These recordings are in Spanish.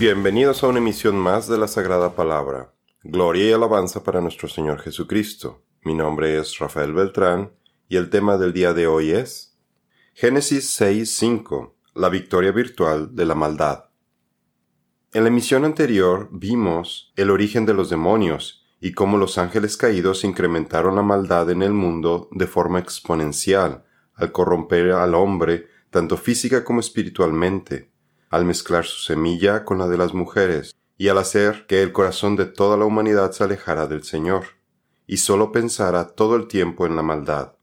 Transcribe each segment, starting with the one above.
Bienvenidos a una emisión más de la Sagrada Palabra. Gloria y alabanza para nuestro Señor Jesucristo. Mi nombre es Rafael Beltrán y el tema del día de hoy es Génesis 6.5. La victoria virtual de la maldad. En la emisión anterior vimos el origen de los demonios y cómo los ángeles caídos incrementaron la maldad en el mundo de forma exponencial al corromper al hombre tanto física como espiritualmente, al mezclar su semilla con la de las mujeres, y al hacer que el corazón de toda la humanidad se alejara del Señor, y sólo pensara todo el tiempo en la maldad.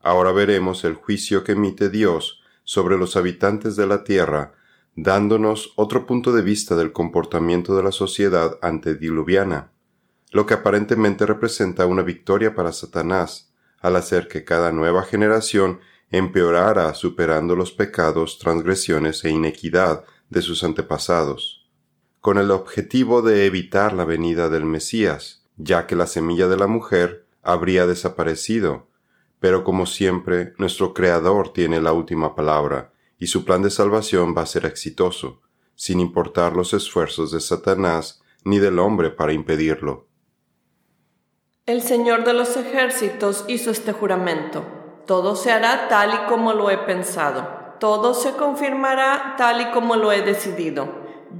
Ahora veremos el juicio que emite Dios sobre los habitantes de la tierra, dándonos otro punto de vista del comportamiento de la sociedad antediluviana, lo que aparentemente representa una victoria para Satanás, al hacer que cada nueva generación empeorara superando los pecados, transgresiones e inequidad de sus antepasados, con el objetivo de evitar la venida del Mesías, ya que la semilla de la mujer habría desaparecido, pero como siempre nuestro Creador tiene la última palabra, y su plan de salvación va a ser exitoso, sin importar los esfuerzos de Satanás ni del hombre para impedirlo. El Señor de los ejércitos hizo este juramento todo se hará tal y como lo he pensado. Todo se confirmará tal y como lo he decidido.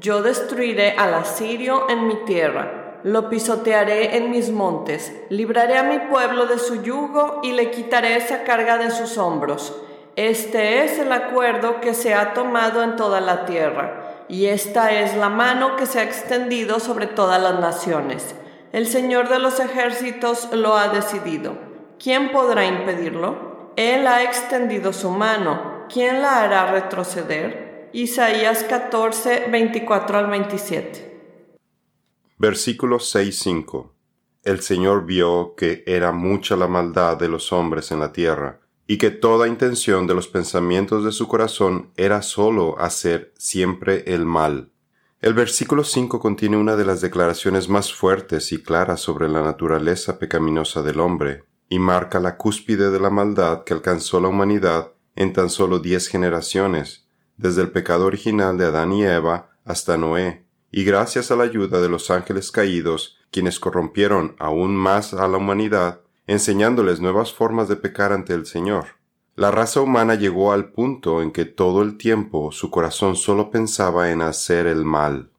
Yo destruiré al asirio en mi tierra, lo pisotearé en mis montes, libraré a mi pueblo de su yugo y le quitaré esa carga de sus hombros. Este es el acuerdo que se ha tomado en toda la tierra, y esta es la mano que se ha extendido sobre todas las naciones. El Señor de los ejércitos lo ha decidido. ¿Quién podrá impedirlo? Él ha extendido su mano. ¿Quién la hará retroceder? Isaías 14, 24 al 27. Versículo 6-5 El Señor vio que era mucha la maldad de los hombres en la tierra, y que toda intención de los pensamientos de su corazón era sólo hacer siempre el mal. El versículo 5 contiene una de las declaraciones más fuertes y claras sobre la naturaleza pecaminosa del hombre, y marca la cúspide de la maldad que alcanzó la humanidad en tan solo diez generaciones, desde el pecado original de Adán y Eva hasta Noé, y gracias a la ayuda de los ángeles caídos, quienes corrompieron aún más a la humanidad, enseñándoles nuevas formas de pecar ante el Señor. La raza humana llegó al punto en que todo el tiempo su corazón solo pensaba en hacer el mal.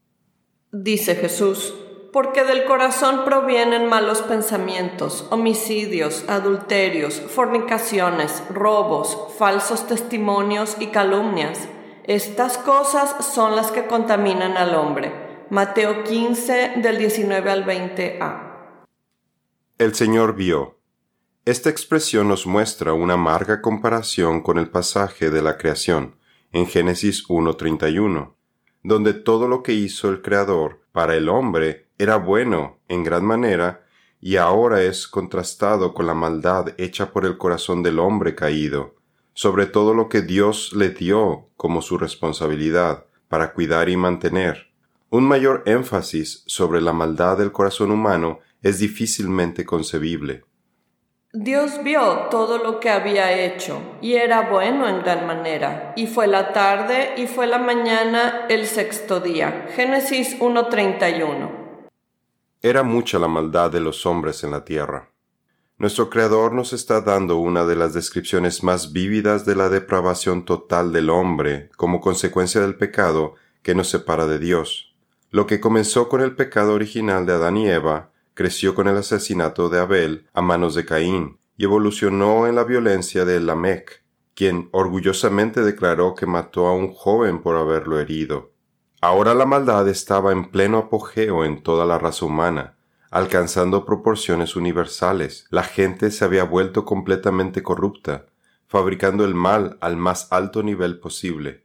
Dice Jesús, porque del corazón provienen malos pensamientos, homicidios, adulterios, fornicaciones, robos, falsos testimonios y calumnias. Estas cosas son las que contaminan al hombre. Mateo 15 del 19 al 20a. El Señor vio. Esta expresión nos muestra una amarga comparación con el pasaje de la creación en Génesis 1.31, donde todo lo que hizo el Creador para el hombre era bueno en gran manera y ahora es contrastado con la maldad hecha por el corazón del hombre caído, sobre todo lo que Dios le dio como su responsabilidad para cuidar y mantener. Un mayor énfasis sobre la maldad del corazón humano es difícilmente concebible. Dios vio todo lo que había hecho, y era bueno en gran manera, y fue la tarde y fue la mañana el sexto día. Génesis 1.31 era mucha la maldad de los hombres en la tierra. Nuestro Creador nos está dando una de las descripciones más vívidas de la depravación total del hombre como consecuencia del pecado que nos separa de Dios. Lo que comenzó con el pecado original de Adán y Eva, creció con el asesinato de Abel a manos de Caín y evolucionó en la violencia de Lamec, quien orgullosamente declaró que mató a un joven por haberlo herido. Ahora la maldad estaba en pleno apogeo en toda la raza humana, alcanzando proporciones universales. La gente se había vuelto completamente corrupta, fabricando el mal al más alto nivel posible.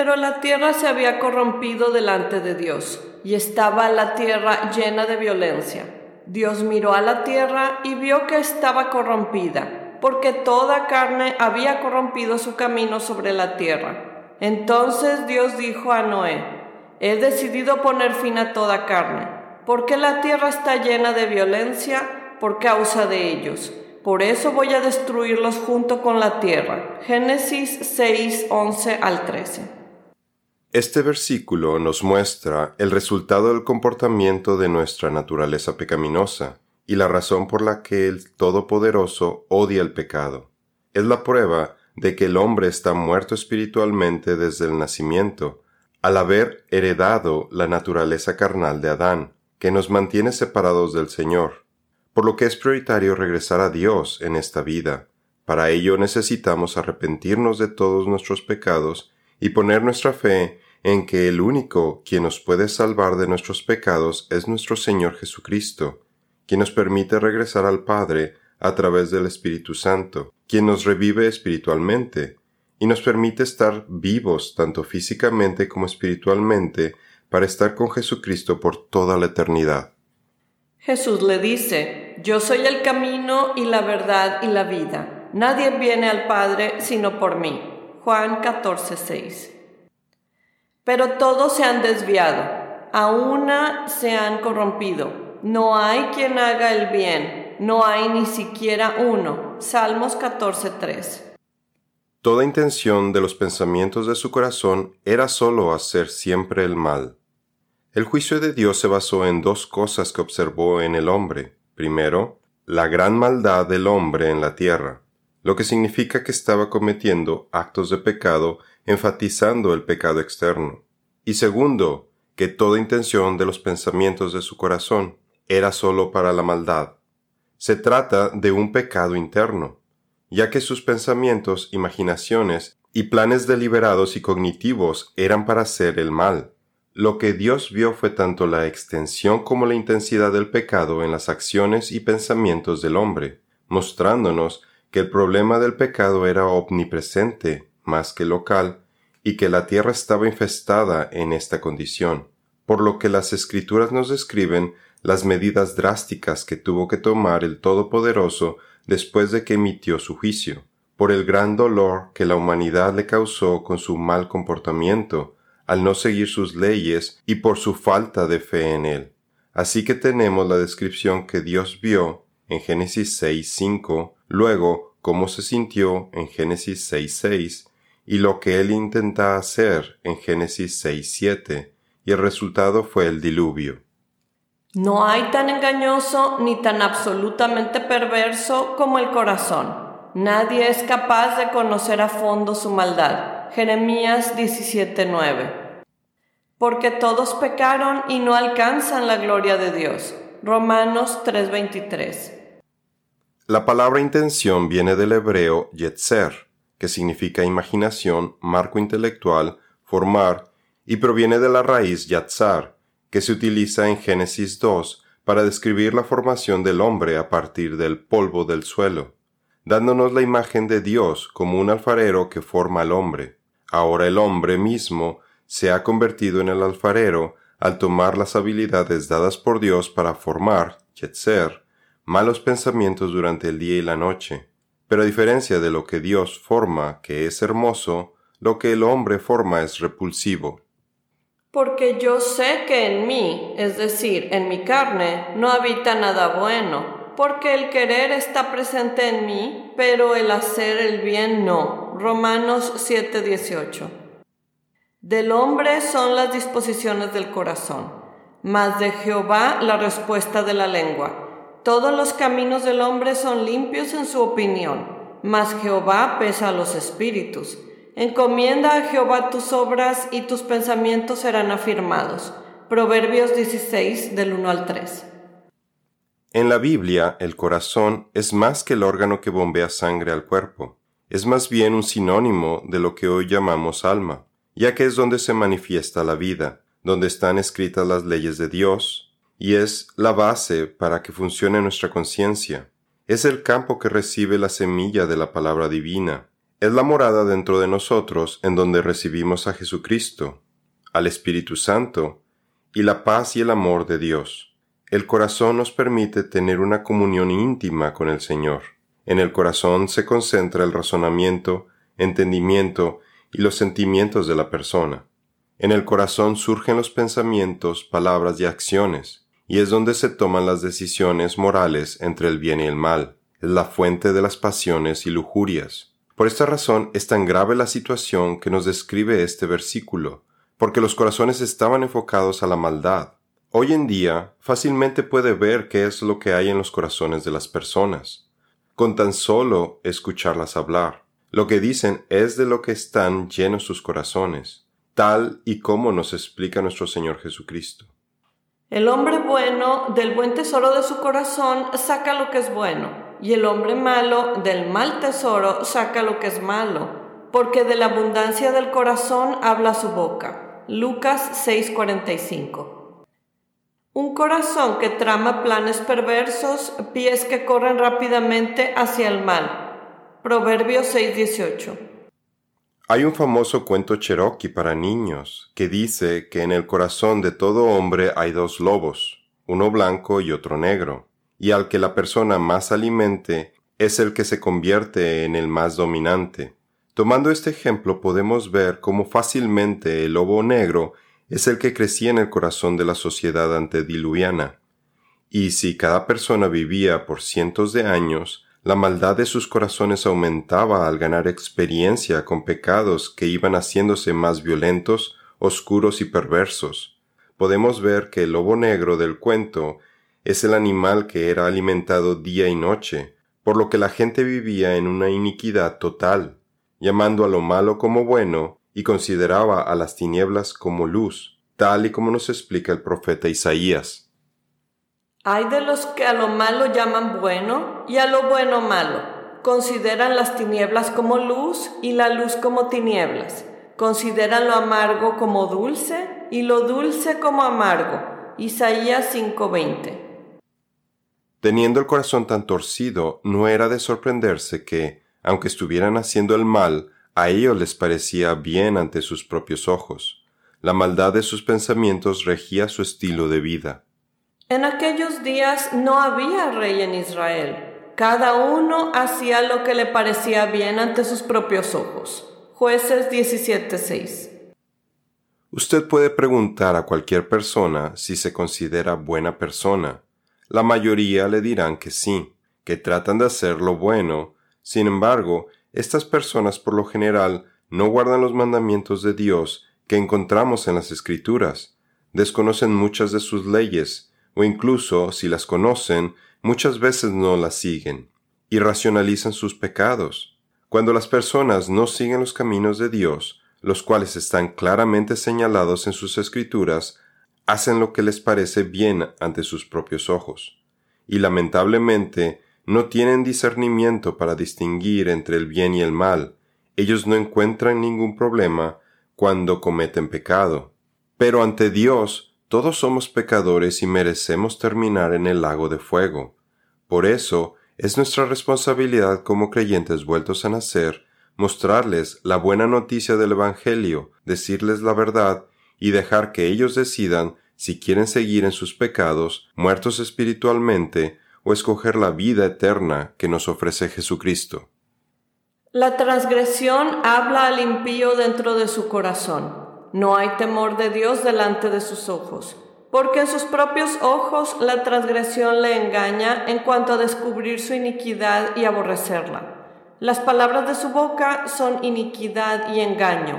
Pero la tierra se había corrompido delante de Dios, y estaba la tierra llena de violencia. Dios miró a la tierra y vio que estaba corrompida, porque toda carne había corrompido su camino sobre la tierra entonces Dios dijo a Noé, he decidido poner fin a toda carne, porque la tierra está llena de violencia por causa de ellos. Por eso voy a destruirlos junto con la tierra. Génesis 6, 11 al 13. Este versículo nos muestra el resultado del comportamiento de nuestra naturaleza pecaminosa y la razón por la que el Todopoderoso odia el pecado. Es la prueba de que el hombre está muerto espiritualmente desde el nacimiento, al haber heredado la naturaleza carnal de Adán, que nos mantiene separados del Señor, por lo que es prioritario regresar a Dios en esta vida. Para ello necesitamos arrepentirnos de todos nuestros pecados y poner nuestra fe en que el único quien nos puede salvar de nuestros pecados es nuestro Señor Jesucristo, quien nos permite regresar al Padre a través del Espíritu Santo, quien nos revive espiritualmente y nos permite estar vivos tanto físicamente como espiritualmente para estar con Jesucristo por toda la eternidad. Jesús le dice, Yo soy el camino y la verdad y la vida. Nadie viene al Padre sino por mí. Juan 14:6. Pero todos se han desviado, a una se han corrompido. No hay quien haga el bien, no hay ni siquiera uno. Salmos 14:3. Toda intención de los pensamientos de su corazón era sólo hacer siempre el mal. El juicio de Dios se basó en dos cosas que observó en el hombre. Primero, la gran maldad del hombre en la tierra, lo que significa que estaba cometiendo actos de pecado enfatizando el pecado externo. Y segundo, que toda intención de los pensamientos de su corazón era sólo para la maldad. Se trata de un pecado interno, ya que sus pensamientos, imaginaciones y planes deliberados y cognitivos eran para hacer el mal. Lo que Dios vio fue tanto la extensión como la intensidad del pecado en las acciones y pensamientos del hombre, mostrándonos que el problema del pecado era omnipresente más que local y que la tierra estaba infestada en esta condición, por lo que las escrituras nos describen las medidas drásticas que tuvo que tomar el Todopoderoso después de que emitió su juicio, por el gran dolor que la humanidad le causó con su mal comportamiento, al no seguir sus leyes y por su falta de fe en él. Así que tenemos la descripción que Dios vio en Génesis 6.5, luego cómo se sintió en Génesis 6.6 y lo que él intenta hacer en Génesis 6.7, y el resultado fue el diluvio. No hay tan engañoso ni tan absolutamente perverso como el corazón. Nadie es capaz de conocer a fondo su maldad. Jeremías 17:9. Porque todos pecaron y no alcanzan la gloria de Dios. Romanos 3:23. La palabra intención viene del hebreo yetzer, que significa imaginación, marco intelectual, formar, y proviene de la raíz yatzar, que se utiliza en Génesis 2 para describir la formación del hombre a partir del polvo del suelo, dándonos la imagen de Dios como un alfarero que forma al hombre. Ahora el hombre mismo se ha convertido en el alfarero al tomar las habilidades dadas por Dios para formar, yetzer, malos pensamientos durante el día y la noche. Pero a diferencia de lo que Dios forma, que es hermoso, lo que el hombre forma es repulsivo. Porque yo sé que en mí, es decir, en mi carne, no habita nada bueno, porque el querer está presente en mí, pero el hacer el bien no. Romanos 7:18. Del hombre son las disposiciones del corazón, mas de Jehová la respuesta de la lengua. Todos los caminos del hombre son limpios en su opinión, mas Jehová pesa los espíritus. Encomienda a Jehová tus obras y tus pensamientos serán afirmados. Proverbios 16 del 1 al 3. En la Biblia, el corazón es más que el órgano que bombea sangre al cuerpo. Es más bien un sinónimo de lo que hoy llamamos alma, ya que es donde se manifiesta la vida, donde están escritas las leyes de Dios, y es la base para que funcione nuestra conciencia. Es el campo que recibe la semilla de la palabra divina, es la morada dentro de nosotros en donde recibimos a Jesucristo, al Espíritu Santo y la paz y el amor de Dios. El corazón nos permite tener una comunión íntima con el Señor. En el corazón se concentra el razonamiento, entendimiento y los sentimientos de la persona. En el corazón surgen los pensamientos, palabras y acciones, y es donde se toman las decisiones morales entre el bien y el mal. Es la fuente de las pasiones y lujurias. Por esta razón es tan grave la situación que nos describe este versículo, porque los corazones estaban enfocados a la maldad. Hoy en día fácilmente puede ver qué es lo que hay en los corazones de las personas, con tan solo escucharlas hablar. Lo que dicen es de lo que están llenos sus corazones, tal y como nos explica nuestro Señor Jesucristo. El hombre bueno del buen tesoro de su corazón saca lo que es bueno, y el hombre malo del mal tesoro saca lo que es malo, porque de la abundancia del corazón habla su boca. Lucas 6:45. Un corazón que trama planes perversos, pies que corren rápidamente hacia el mal. Proverbios 6:18. Hay un famoso cuento cherokee para niños que dice que en el corazón de todo hombre hay dos lobos, uno blanco y otro negro, y al que la persona más alimente es el que se convierte en el más dominante. Tomando este ejemplo podemos ver cómo fácilmente el lobo negro es el que crecía en el corazón de la sociedad antediluviana. Y si cada persona vivía por cientos de años, la maldad de sus corazones aumentaba al ganar experiencia con pecados que iban haciéndose más violentos, oscuros y perversos. Podemos ver que el lobo negro del cuento es el animal que era alimentado día y noche, por lo que la gente vivía en una iniquidad total, llamando a lo malo como bueno y consideraba a las tinieblas como luz, tal y como nos explica el profeta Isaías. Hay de los que a lo malo llaman bueno y a lo bueno malo. Consideran las tinieblas como luz y la luz como tinieblas. Consideran lo amargo como dulce y lo dulce como amargo. Isaías 5:20. Teniendo el corazón tan torcido, no era de sorprenderse que, aunque estuvieran haciendo el mal, a ellos les parecía bien ante sus propios ojos. La maldad de sus pensamientos regía su estilo de vida. En aquellos días no había rey en Israel. Cada uno hacía lo que le parecía bien ante sus propios ojos. Jueces 17:6. Usted puede preguntar a cualquier persona si se considera buena persona. La mayoría le dirán que sí, que tratan de hacer lo bueno. Sin embargo, estas personas por lo general no guardan los mandamientos de Dios que encontramos en las Escrituras, desconocen muchas de sus leyes, o incluso si las conocen, muchas veces no las siguen, y racionalizan sus pecados. Cuando las personas no siguen los caminos de Dios, los cuales están claramente señalados en sus escrituras, hacen lo que les parece bien ante sus propios ojos, y lamentablemente no tienen discernimiento para distinguir entre el bien y el mal, ellos no encuentran ningún problema cuando cometen pecado. Pero ante Dios todos somos pecadores y merecemos terminar en el lago de fuego. Por eso, es nuestra responsabilidad como creyentes vueltos a nacer mostrarles la buena noticia del Evangelio, decirles la verdad y dejar que ellos decidan si quieren seguir en sus pecados, muertos espiritualmente, o escoger la vida eterna que nos ofrece Jesucristo. La transgresión habla al impío dentro de su corazón no hay temor de Dios delante de sus ojos, porque en sus propios ojos la transgresión le engaña en cuanto a descubrir su iniquidad y aborrecerla. Las palabras de su boca son iniquidad y engaño.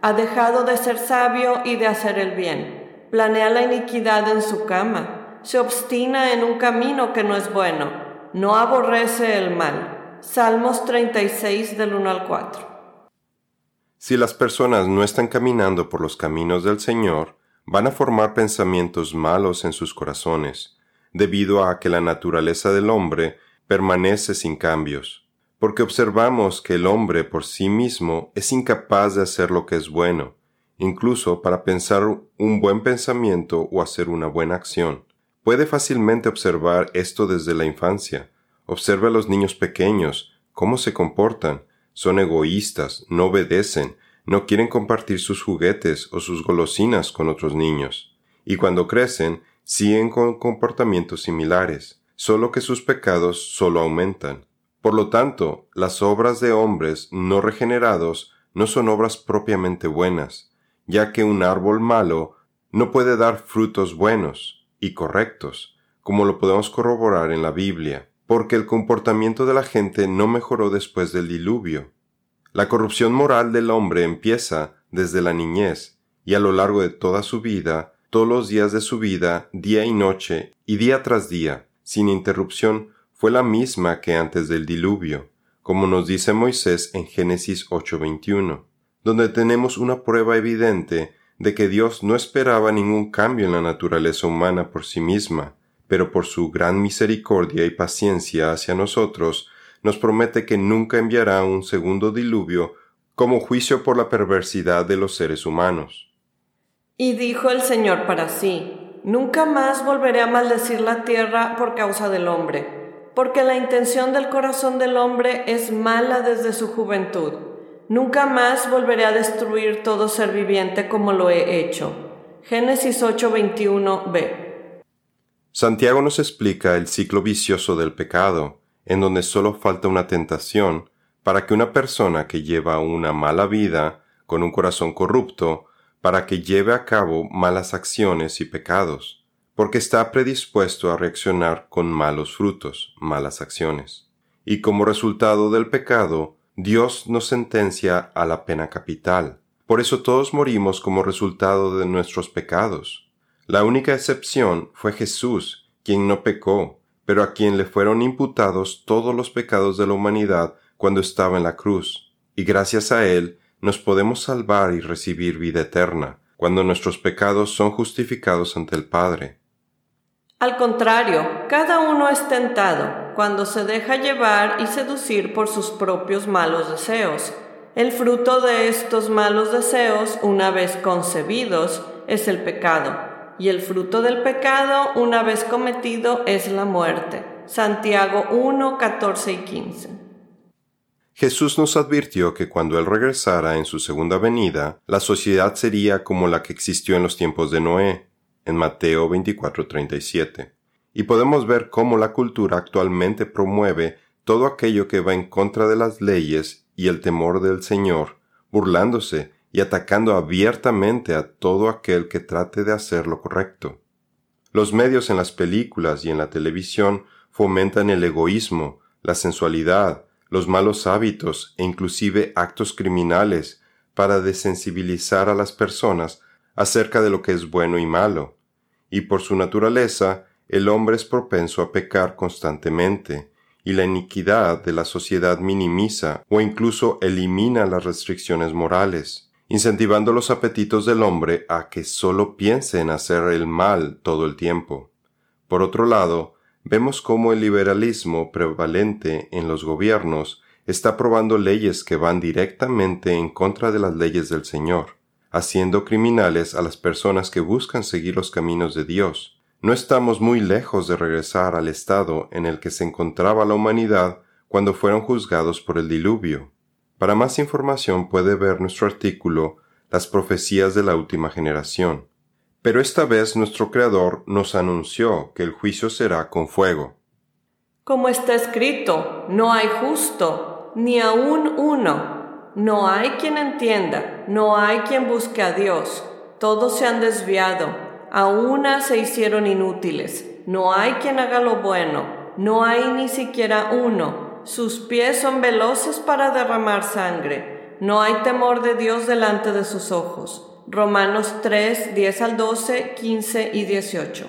Ha dejado de ser sabio y de hacer el bien. Planea la iniquidad en su cama. Se obstina en un camino que no es bueno. No aborrece el mal. Salmos 36 del 1 al 4. Si las personas no están caminando por los caminos del Señor, van a formar pensamientos malos en sus corazones, debido a que la naturaleza del hombre permanece sin cambios, porque observamos que el hombre por sí mismo es incapaz de hacer lo que es bueno, incluso para pensar un buen pensamiento o hacer una buena acción. Puede fácilmente observar esto desde la infancia. Observe a los niños pequeños, cómo se comportan, son egoístas, no obedecen, no quieren compartir sus juguetes o sus golosinas con otros niños, y cuando crecen siguen con comportamientos similares, solo que sus pecados solo aumentan. Por lo tanto, las obras de hombres no regenerados no son obras propiamente buenas, ya que un árbol malo no puede dar frutos buenos y correctos, como lo podemos corroborar en la Biblia porque el comportamiento de la gente no mejoró después del diluvio. La corrupción moral del hombre empieza desde la niñez, y a lo largo de toda su vida, todos los días de su vida, día y noche, y día tras día, sin interrupción, fue la misma que antes del diluvio, como nos dice Moisés en Génesis 8:21, donde tenemos una prueba evidente de que Dios no esperaba ningún cambio en la naturaleza humana por sí misma, pero por su gran misericordia y paciencia hacia nosotros, nos promete que nunca enviará un segundo diluvio como juicio por la perversidad de los seres humanos. Y dijo el Señor para sí, Nunca más volveré a maldecir la tierra por causa del hombre, porque la intención del corazón del hombre es mala desde su juventud. Nunca más volveré a destruir todo ser viviente como lo he hecho. Génesis 8:21b. Santiago nos explica el ciclo vicioso del pecado, en donde solo falta una tentación para que una persona que lleva una mala vida, con un corazón corrupto, para que lleve a cabo malas acciones y pecados, porque está predispuesto a reaccionar con malos frutos, malas acciones. Y como resultado del pecado, Dios nos sentencia a la pena capital. Por eso todos morimos como resultado de nuestros pecados. La única excepción fue Jesús, quien no pecó, pero a quien le fueron imputados todos los pecados de la humanidad cuando estaba en la cruz, y gracias a él nos podemos salvar y recibir vida eterna, cuando nuestros pecados son justificados ante el Padre. Al contrario, cada uno es tentado cuando se deja llevar y seducir por sus propios malos deseos. El fruto de estos malos deseos, una vez concebidos, es el pecado, y el fruto del pecado, una vez cometido, es la muerte. Santiago 1, 14 y 15. Jesús nos advirtió que cuando Él regresara en su segunda venida, la sociedad sería como la que existió en los tiempos de Noé, en Mateo 24:37. Y podemos ver cómo la cultura actualmente promueve todo aquello que va en contra de las leyes y el temor del Señor, burlándose y atacando abiertamente a todo aquel que trate de hacer lo correcto. Los medios en las películas y en la televisión fomentan el egoísmo, la sensualidad, los malos hábitos e inclusive actos criminales para desensibilizar a las personas acerca de lo que es bueno y malo, y por su naturaleza el hombre es propenso a pecar constantemente, y la iniquidad de la sociedad minimiza o incluso elimina las restricciones morales, incentivando los apetitos del hombre a que solo piense en hacer el mal todo el tiempo. Por otro lado, vemos cómo el liberalismo prevalente en los gobiernos está aprobando leyes que van directamente en contra de las leyes del Señor, haciendo criminales a las personas que buscan seguir los caminos de Dios. No estamos muy lejos de regresar al estado en el que se encontraba la humanidad cuando fueron juzgados por el diluvio. Para más información puede ver nuestro artículo Las profecías de la última generación. Pero esta vez nuestro Creador nos anunció que el juicio será con fuego. Como está escrito, no hay justo, ni aún uno. No hay quien entienda, no hay quien busque a Dios. Todos se han desviado, a una se hicieron inútiles. No hay quien haga lo bueno, no hay ni siquiera uno. Sus pies son veloces para derramar sangre. No hay temor de Dios delante de sus ojos. Romanos 3, 10 al 12, 15 y 18.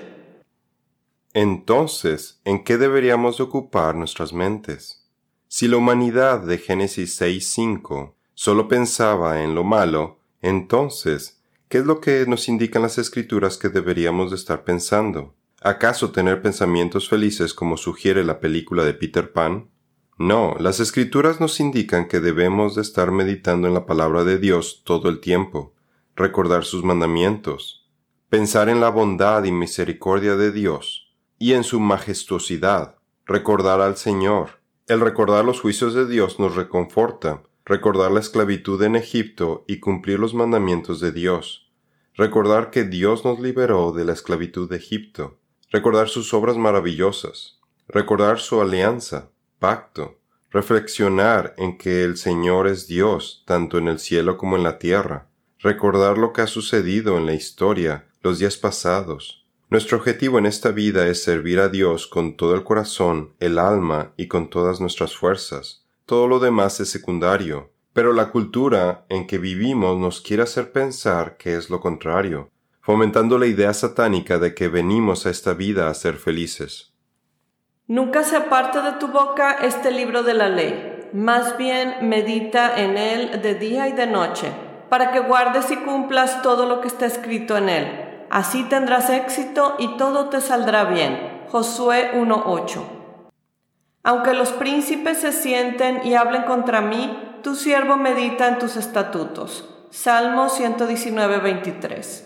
Entonces, ¿en qué deberíamos ocupar nuestras mentes? Si la humanidad de Génesis 6, 5 solo pensaba en lo malo, entonces, ¿qué es lo que nos indican las escrituras que deberíamos de estar pensando? ¿Acaso tener pensamientos felices como sugiere la película de Peter Pan? No, las escrituras nos indican que debemos de estar meditando en la palabra de Dios todo el tiempo recordar sus mandamientos, pensar en la bondad y misericordia de Dios y en su majestuosidad, recordar al Señor. El recordar los juicios de Dios nos reconforta, recordar la esclavitud en Egipto y cumplir los mandamientos de Dios, recordar que Dios nos liberó de la esclavitud de Egipto, recordar sus obras maravillosas, recordar su alianza, pacto, reflexionar en que el Señor es Dios tanto en el cielo como en la tierra, recordar lo que ha sucedido en la historia, los días pasados. Nuestro objetivo en esta vida es servir a Dios con todo el corazón, el alma y con todas nuestras fuerzas. Todo lo demás es secundario, Pero la cultura en que vivimos nos quiere hacer pensar que es lo contrario, fomentando la idea satánica de que venimos a esta vida a ser felices. Nunca se aparte de tu boca este libro de la ley, más bien medita en él de día y de noche, para que guardes y cumplas todo lo que está escrito en él. Así tendrás éxito y todo te saldrá bien. Josué 1.8 Aunque los príncipes se sienten y hablen contra mí, tu siervo medita en tus estatutos. Salmo 119.23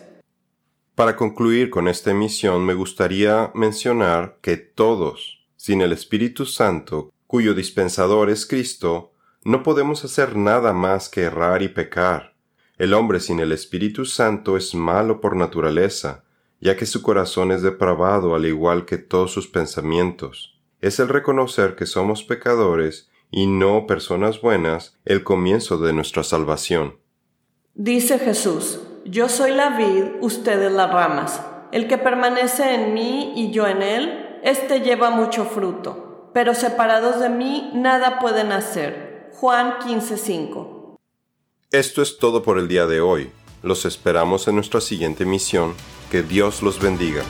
Para concluir con esta emisión me gustaría mencionar que todos, sin el Espíritu Santo, cuyo dispensador es Cristo, no podemos hacer nada más que errar y pecar. El hombre sin el Espíritu Santo es malo por naturaleza, ya que su corazón es depravado al igual que todos sus pensamientos. Es el reconocer que somos pecadores y no personas buenas el comienzo de nuestra salvación. Dice Jesús, Yo soy la vid, ustedes las ramas. El que permanece en mí y yo en él, este lleva mucho fruto, pero separados de mí nada pueden hacer. Juan 15:5. Esto es todo por el día de hoy. Los esperamos en nuestra siguiente misión. Que Dios los bendiga.